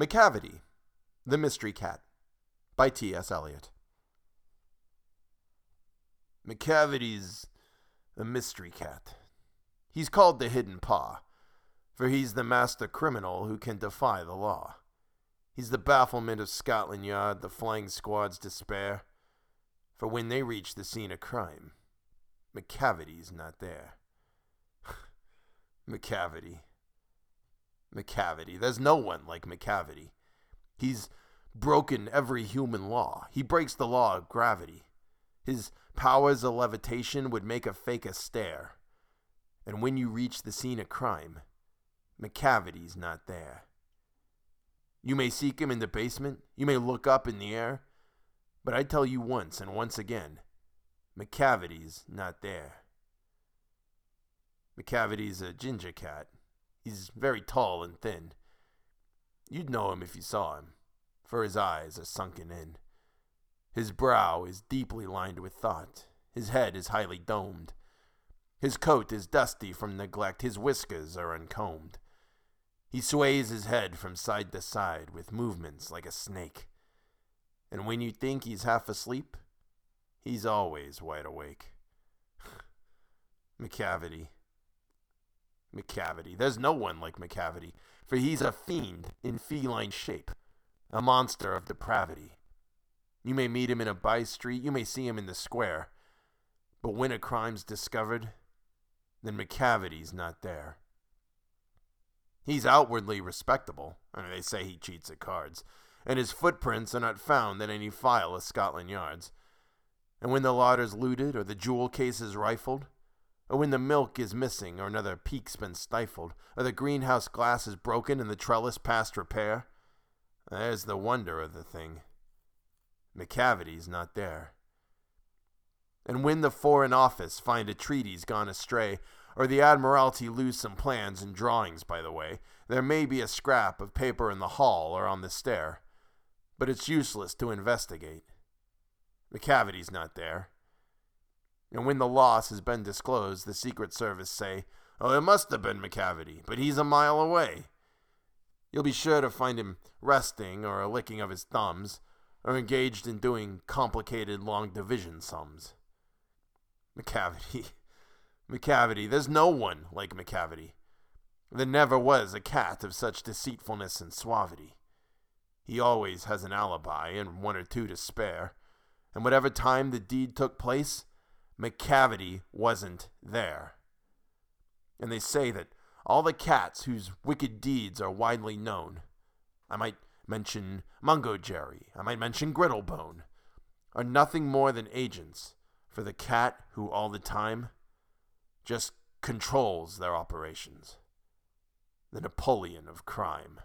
Macavity, The Mystery Cat by T.S. Eliot. Macavity's a mystery cat. He's called the Hidden Paw, for he's the master criminal who can defy the law. He's the bafflement of Scotland Yard, the flying squad's despair. For when they reach the scene of crime, Macavity's not there. Macavity. Macavity. There's no one like Macavity. He's broken every human law. He breaks the law of gravity. His powers of levitation would make a fakir stare. And when you reach the scene of crime, Macavity's not there. You may seek him in the basement, you may look up in the air, but I tell you once and once again, Macavity's not there. Macavity's a ginger cat. He's very tall and thin. You'd know him if you saw him, for his eyes are sunken in. His brow is deeply lined with thought. His head is highly domed. His coat is dusty from neglect. His whiskers are uncombed. He sways his head from side to side with movements like a snake. And when you think he's half asleep, he's always wide awake. Macavity. Macavity. There's no one like Macavity, for he's a fiend in feline shape, a monster of depravity. You may meet him in a by street, you may see him in the square, but when a crime's discovered, then Macavity's not there. He's outwardly respectable, and they say he cheats at cards, and his footprints are not found in any file of Scotland Yard's. And when the larder's looted, or the jewel case is rifled, or when the milk is missing, or another Peke's been stifled, or the greenhouse glass is broken and the trellis past repair, there's the wonder of the thing. Macavity's not there. And when the Foreign Office find a treaty's gone astray, or the Admiralty lose some plans and drawings, by the way, there may be a scrap of paper in the hall or on the stair, but it's useless to investigate. Macavity's not there. And when the loss has been disclosed, the Secret Service say, Oh, it must have been Macavity, but he's a mile away. You'll be sure to find him resting or a licking of his thumbs, or engaged in doing complicated long division sums. Macavity. Macavity. There's no one like Macavity. There never was a cat of such deceitfulness and suavity. He always has an alibi and one or two to spare, and whatever time the deed took place, Macavity wasn't there. And they say that all the cats whose wicked deeds are widely known, I might mention Mungojerrie, I might mention Griddlebone, are nothing more than agents for the cat who all the time just controls their operations. The Napoleon of crime.